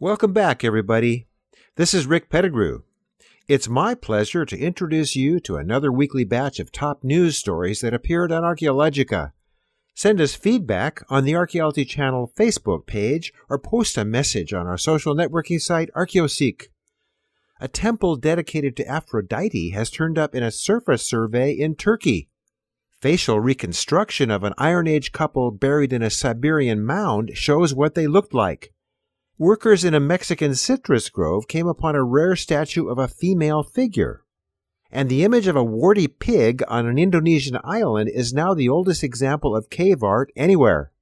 Welcome back, everybody. This is Rick Pettigrew. It's my pleasure to introduce you to another weekly batch of top news stories that appeared on Archaeologica. Send us feedback on the Archaeology Channel Facebook page or post a message on our social networking site, Archaeoseek. A temple dedicated to Aphrodite has turned up in a surface survey in Turkey. Facial reconstruction of an Iron Age couple buried in a Siberian mound shows what they looked like. Workers in a Mexican citrus grove came upon a rare statue of a female figure and the image of a warty pig on an Indonesian island is now the oldest example of cave art anywhere.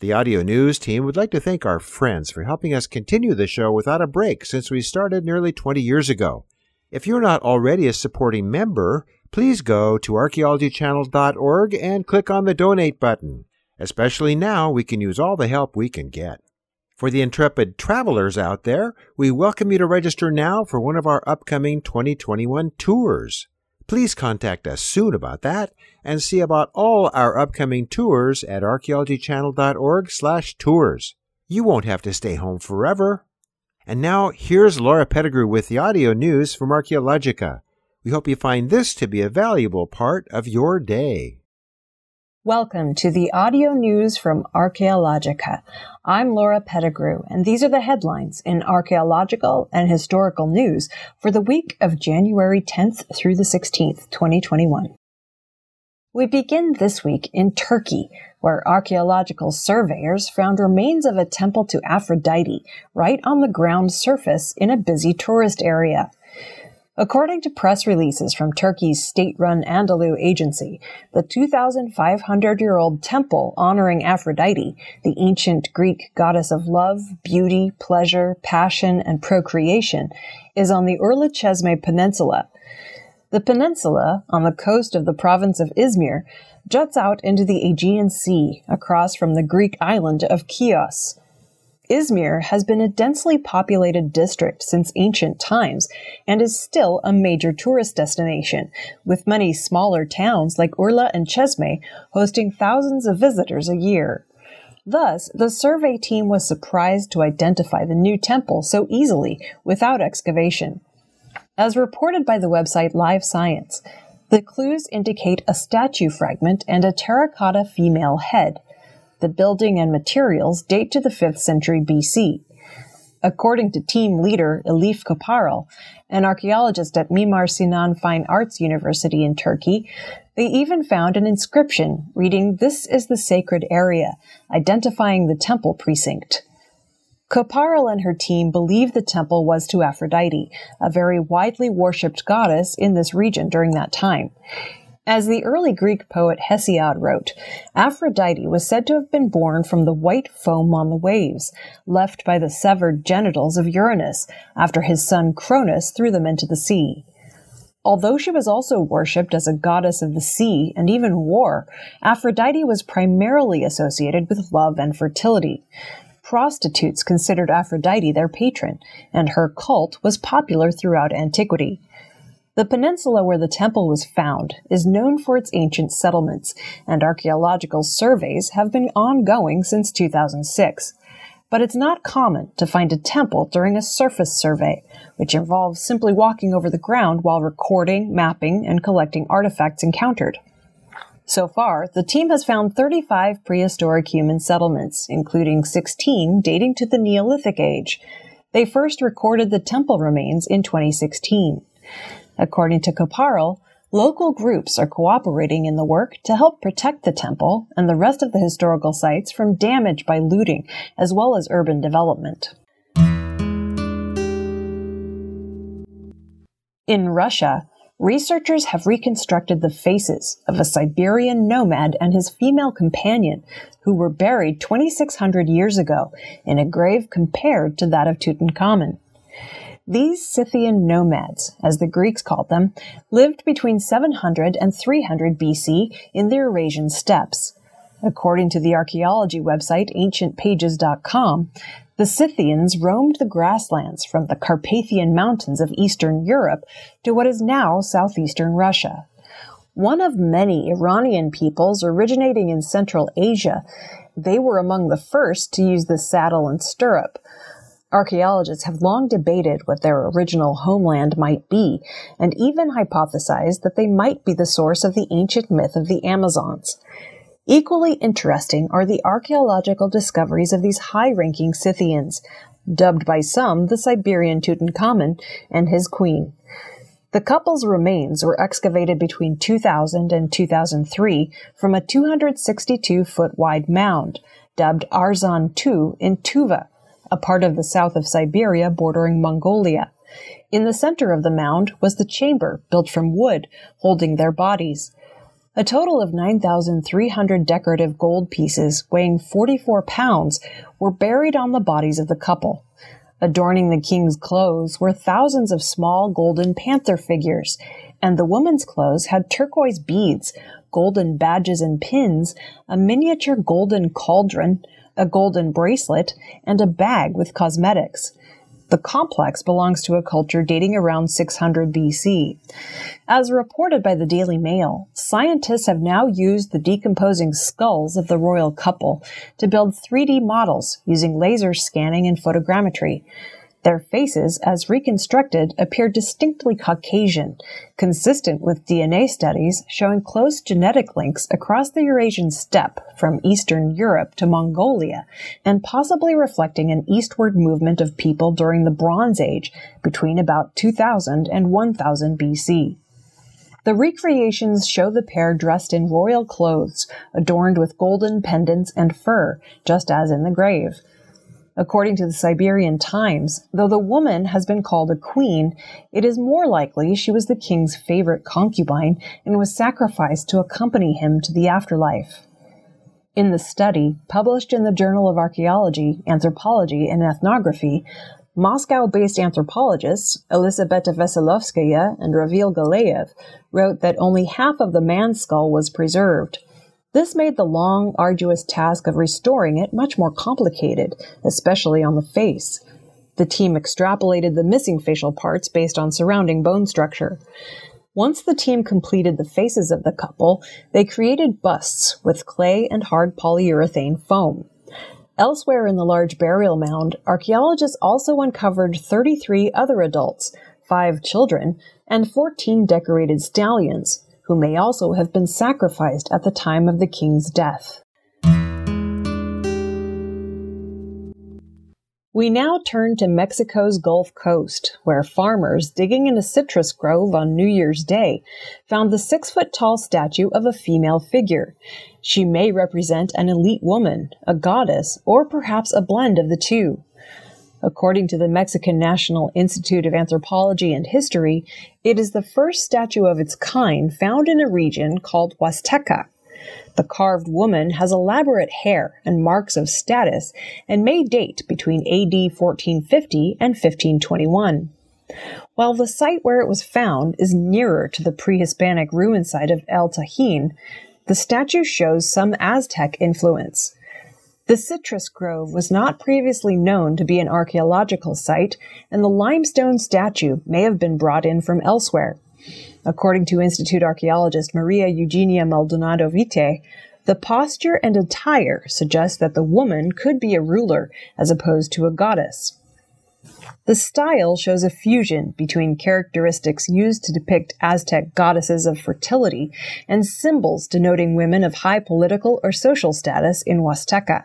The audio news team would like to thank our friends for helping us continue the show without a break since we started nearly 20 years ago. If you're not already a supporting member, please go to archaeologychannel.org and click on the donate button. Especially now, we can use all the help we can get. For the intrepid travelers out there, we welcome you to register now for one of our upcoming 2021 tours. Please contact us soon about that and see about all our upcoming tours at archaeologychannel.org/tours. You won't have to stay home forever. And now here's Laura Pettigrew with the audio news from Archaeologica. We hope you find this to be a valuable part of your day. Welcome to the audio news from Archaeologica. I'm Laura Pettigrew, and these are the headlines in archaeological and historical news for the week of January 10th through the 16th, 2021. We begin this week in Turkey, where archaeological surveyors found remains of a temple to Aphrodite right on the ground surface in a busy tourist area. According to press releases from Turkey's state run Anadolu agency, the 2,500 year old temple honoring Aphrodite, the ancient Greek goddess of love, beauty, pleasure, passion, and procreation, is on the Urla Peninsula. The peninsula, on the coast of the province of Izmir, juts out into the Aegean Sea across from the Greek island of Chios. Izmir has been a densely populated district since ancient times and is still a major tourist destination, with many smaller towns like Urla and Çeşme hosting thousands of visitors a year. Thus, the survey team was surprised to identify the new temple so easily without excavation. As reported by the website Live Science, the clues indicate a statue fragment and a terracotta female head – the building and materials date to the 5th century BC. According to team leader Elif Koparel, an archaeologist at Mimar Sinan Fine Arts University in Turkey, they even found an inscription reading, This is the sacred area, identifying the temple precinct. Koparel and her team believe the temple was to Aphrodite, a very widely worshipped goddess in this region during that time. As the early Greek poet Hesiod wrote, Aphrodite was said to have been born from the white foam on the waves, left by the severed genitals of Uranus after his son Cronus threw them into the sea. Although she was also worshipped as a goddess of the sea and even war, Aphrodite was primarily associated with love and fertility. Prostitutes considered Aphrodite their patron, and her cult was popular throughout antiquity. The peninsula where the temple was found is known for its ancient settlements, and archaeological surveys have been ongoing since 2006. But it's not common to find a temple during a surface survey, which involves simply walking over the ground while recording, mapping, and collecting artifacts encountered. So far, the team has found 35 prehistoric human settlements, including 16 dating to the Neolithic age. They first recorded the temple remains in 2016. According to Koparel, local groups are cooperating in the work to help protect the temple and the rest of the historical sites from damage by looting as well as urban development. In Russia, researchers have reconstructed the faces of a Siberian nomad and his female companion who were buried 2,600 years ago in a grave compared to that of Tutankhamun. These Scythian nomads, as the Greeks called them, lived between 700 and 300 BC in the Eurasian steppes. According to the archaeology website ancientpages.com, the Scythians roamed the grasslands from the Carpathian Mountains of Eastern Europe to what is now southeastern Russia. One of many Iranian peoples originating in Central Asia, they were among the first to use the saddle and stirrup. Archaeologists have long debated what their original homeland might be, and even hypothesized that they might be the source of the ancient myth of the Amazons. Equally interesting are the archaeological discoveries of these high ranking Scythians, dubbed by some the Siberian Tutankhamun and his queen. The couple's remains were excavated between 2000 and 2003 from a 262 foot wide mound, dubbed Arzan II in Tuva, a part of the south of Siberia bordering Mongolia. In the center of the mound was the chamber, built from wood, holding their bodies. A total of 9,300 decorative gold pieces weighing 44 pounds were buried on the bodies of the couple. Adorning the king's clothes were thousands of small golden panther figures, and the woman's clothes had turquoise beads, golden badges and pins, a miniature golden cauldron, a golden bracelet, and a bag with cosmetics. The complex belongs to a culture dating around 600 BC. As reported by the Daily Mail, scientists have now used the decomposing skulls of the royal couple to build 3D models using laser scanning and photogrammetry. Their faces, as reconstructed, appear distinctly Caucasian, consistent with DNA studies showing close genetic links across the Eurasian steppe from Eastern Europe to Mongolia, and possibly reflecting an eastward movement of people during the Bronze Age between about 2000 and 1000 BC. The recreations show the pair dressed in royal clothes, adorned with golden pendants and fur, just as in the grave. According to the Siberian Times, though the woman has been called a queen, it is more likely she was the king's favorite concubine and was sacrificed to accompany him to the afterlife. In the study, published in the Journal of Archaeology, Anthropology, and Ethnography, Moscow based anthropologists Elisabetta Veselovskaya and Ravil Galeyev wrote that only half of the man's skull was preserved. This made the long, arduous task of restoring it much more complicated, especially on the face. The team extrapolated the missing facial parts based on surrounding bone structure. Once the team completed the faces of the couple, they created busts with clay and hard polyurethane foam. Elsewhere in the large burial mound, archaeologists also uncovered 33 other adults, five children, and 14 decorated stallions, who may also have been sacrificed at the time of the king's death. We now turn to Mexico's Gulf Coast, where farmers digging in a citrus grove on New Year's Day found the six foot tall statue of a female figure. She may represent an elite woman, a goddess, or perhaps a blend of the two. According to the Mexican National Institute of Anthropology and History, it is the first statue of its kind found in a region called Huasteca. The carved woman has elaborate hair and marks of status and may date between AD 1450 and 1521. While the site where it was found is nearer to the pre Hispanic ruin site of El Tajín, the statue shows some Aztec influence. The citrus grove was not previously known to be an archaeological site, and the limestone statue may have been brought in from elsewhere. According to Institute archaeologist Maria Eugenia Maldonado Vite, the posture and attire suggest that the woman could be a ruler as opposed to a goddess. The style shows a fusion between characteristics used to depict Aztec goddesses of fertility and symbols denoting women of high political or social status in Huasteca.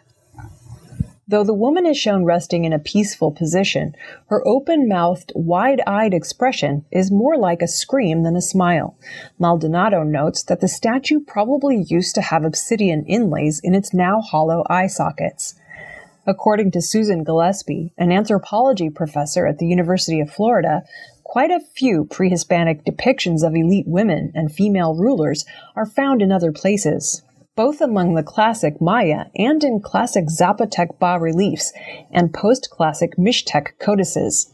Though the woman is shown resting in a peaceful position, her open mouthed, wide eyed expression is more like a scream than a smile. Maldonado notes that the statue probably used to have obsidian inlays in its now hollow eye sockets. According to Susan Gillespie, an anthropology professor at the University of Florida, quite a few pre Hispanic depictions of elite women and female rulers are found in other places, both among the classic Maya and in classic Zapotec bas reliefs and post classic Mixtec codices.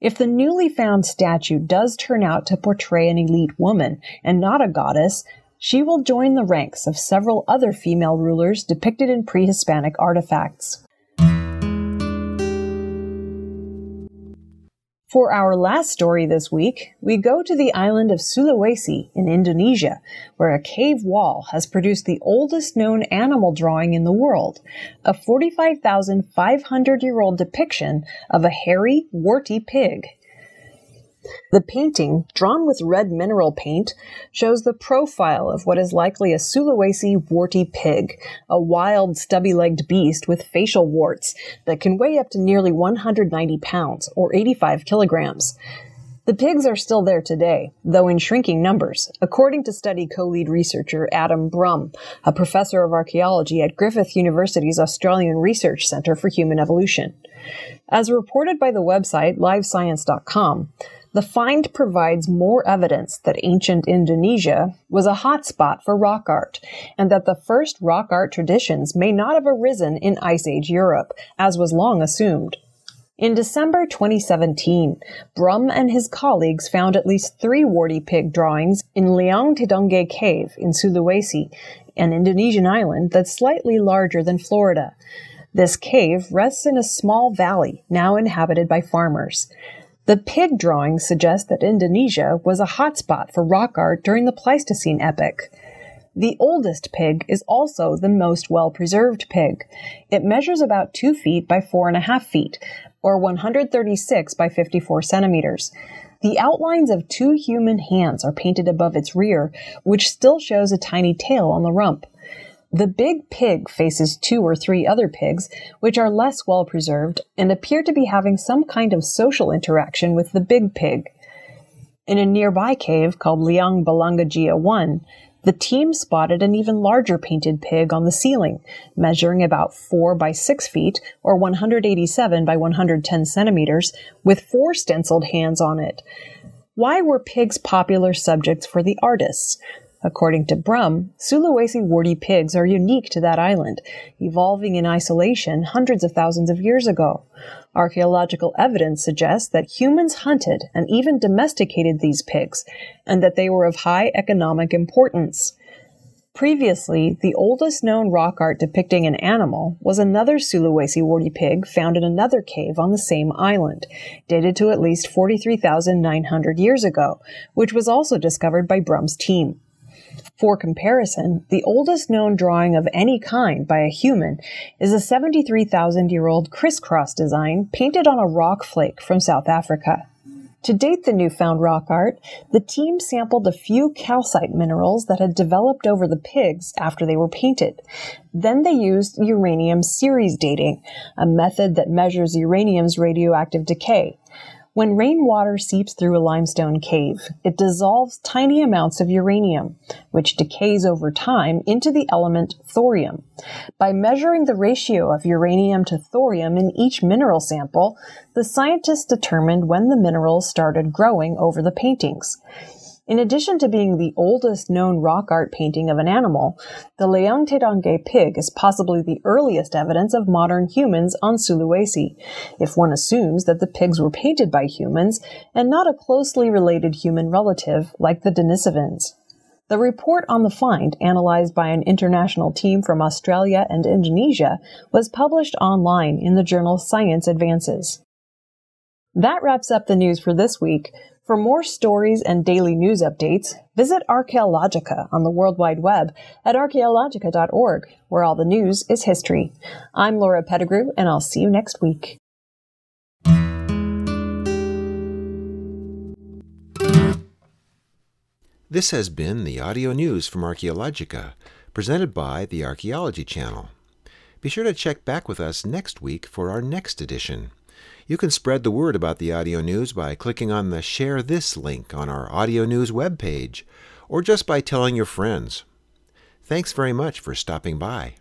If the newly found statue does turn out to portray an elite woman and not a goddess, she will join the ranks of several other female rulers depicted in pre Hispanic artifacts. For our last story this week, we go to the island of Sulawesi in Indonesia, where a cave wall has produced the oldest known animal drawing in the world, a 45,500 year old depiction of a hairy, warty pig. The painting, drawn with red mineral paint, shows the profile of what is likely a Sulawesi warty pig, a wild, stubby legged beast with facial warts that can weigh up to nearly 190 pounds, or 85 kilograms. The pigs are still there today, though in shrinking numbers, according to study co-lead researcher Adam Brumm, a professor of archaeology at Griffith University's Australian Research Centre for Human Evolution. As reported by the website livescience.com, the find provides more evidence that ancient Indonesia was a hotspot for rock art, and that the first rock art traditions may not have arisen in Ice Age Europe, as was long assumed. In December 2017, Brumm and his colleagues found at least three warty pig drawings in Leang Tedongnge Cave in Sulawesi, an Indonesian island that's slightly larger than Florida. This cave rests in a small valley now inhabited by farmers. The pig drawings suggest that Indonesia was a hotspot for rock art during the Pleistocene epoch. The oldest pig is also the most well preserved pig. It measures about 2 feet by 4.5 feet, or 136 by 54 centimeters. The outlines of two human hands are painted above its rear, which still shows a tiny tail on the rump. The big pig faces two or three other pigs, which are less well preserved and appear to be having some kind of social interaction with the big pig. In a nearby cave called Leang Balangajia 1, the team spotted an even larger painted pig on the ceiling, measuring about 4 by 6 feet or 187 by 110 centimeters, with four stenciled hands on it. Why were pigs popular subjects for the artists? According to Brumm, Sulawesi warty pigs are unique to that island, evolving in isolation hundreds of thousands of years ago. Archaeological evidence suggests that humans hunted and even domesticated these pigs, and that they were of high economic importance. Previously, the oldest known rock art depicting an animal was another Sulawesi warty pig found in another cave on the same island, dated to at least 43,900 years ago, which was also discovered by Brumm's team. For comparison, the oldest known drawing of any kind by a human is a 73,000 year old crisscross design painted on a rock flake from South Africa. To date the newfound rock art, the team sampled a few calcite minerals that had developed over the pigs after they were painted. Then they used uranium series dating, a method that measures uranium's radioactive decay. When rainwater seeps through a limestone cave, it dissolves tiny amounts of uranium, which decays over time into the element thorium. By measuring the ratio of uranium to thorium in each mineral sample, the scientists determined when the minerals started growing over the paintings. In addition to being the oldest known rock art painting of an animal, the Leang Tedongnge pig is possibly the earliest evidence of modern humans on Sulawesi, if one assumes that the pigs were painted by humans and not a closely related human relative like the Denisovans. The report on the find, analyzed by an international team from Australia and Indonesia, was published online in the journal Science Advances. That wraps up the news for this week. For more stories and daily news updates, visit Archaeologica on the World Wide Web at archaeologica.org, where all the news is history. I'm Laura Pettigrew, and I'll see you next week. This has been the audio news from Archaeologica, presented by the Archaeology Channel. Be sure to check back with us next week for our next edition. You can spread the word about the audio news by clicking on the Share This link on our audio news webpage, or just by telling your friends. Thanks very much for stopping by.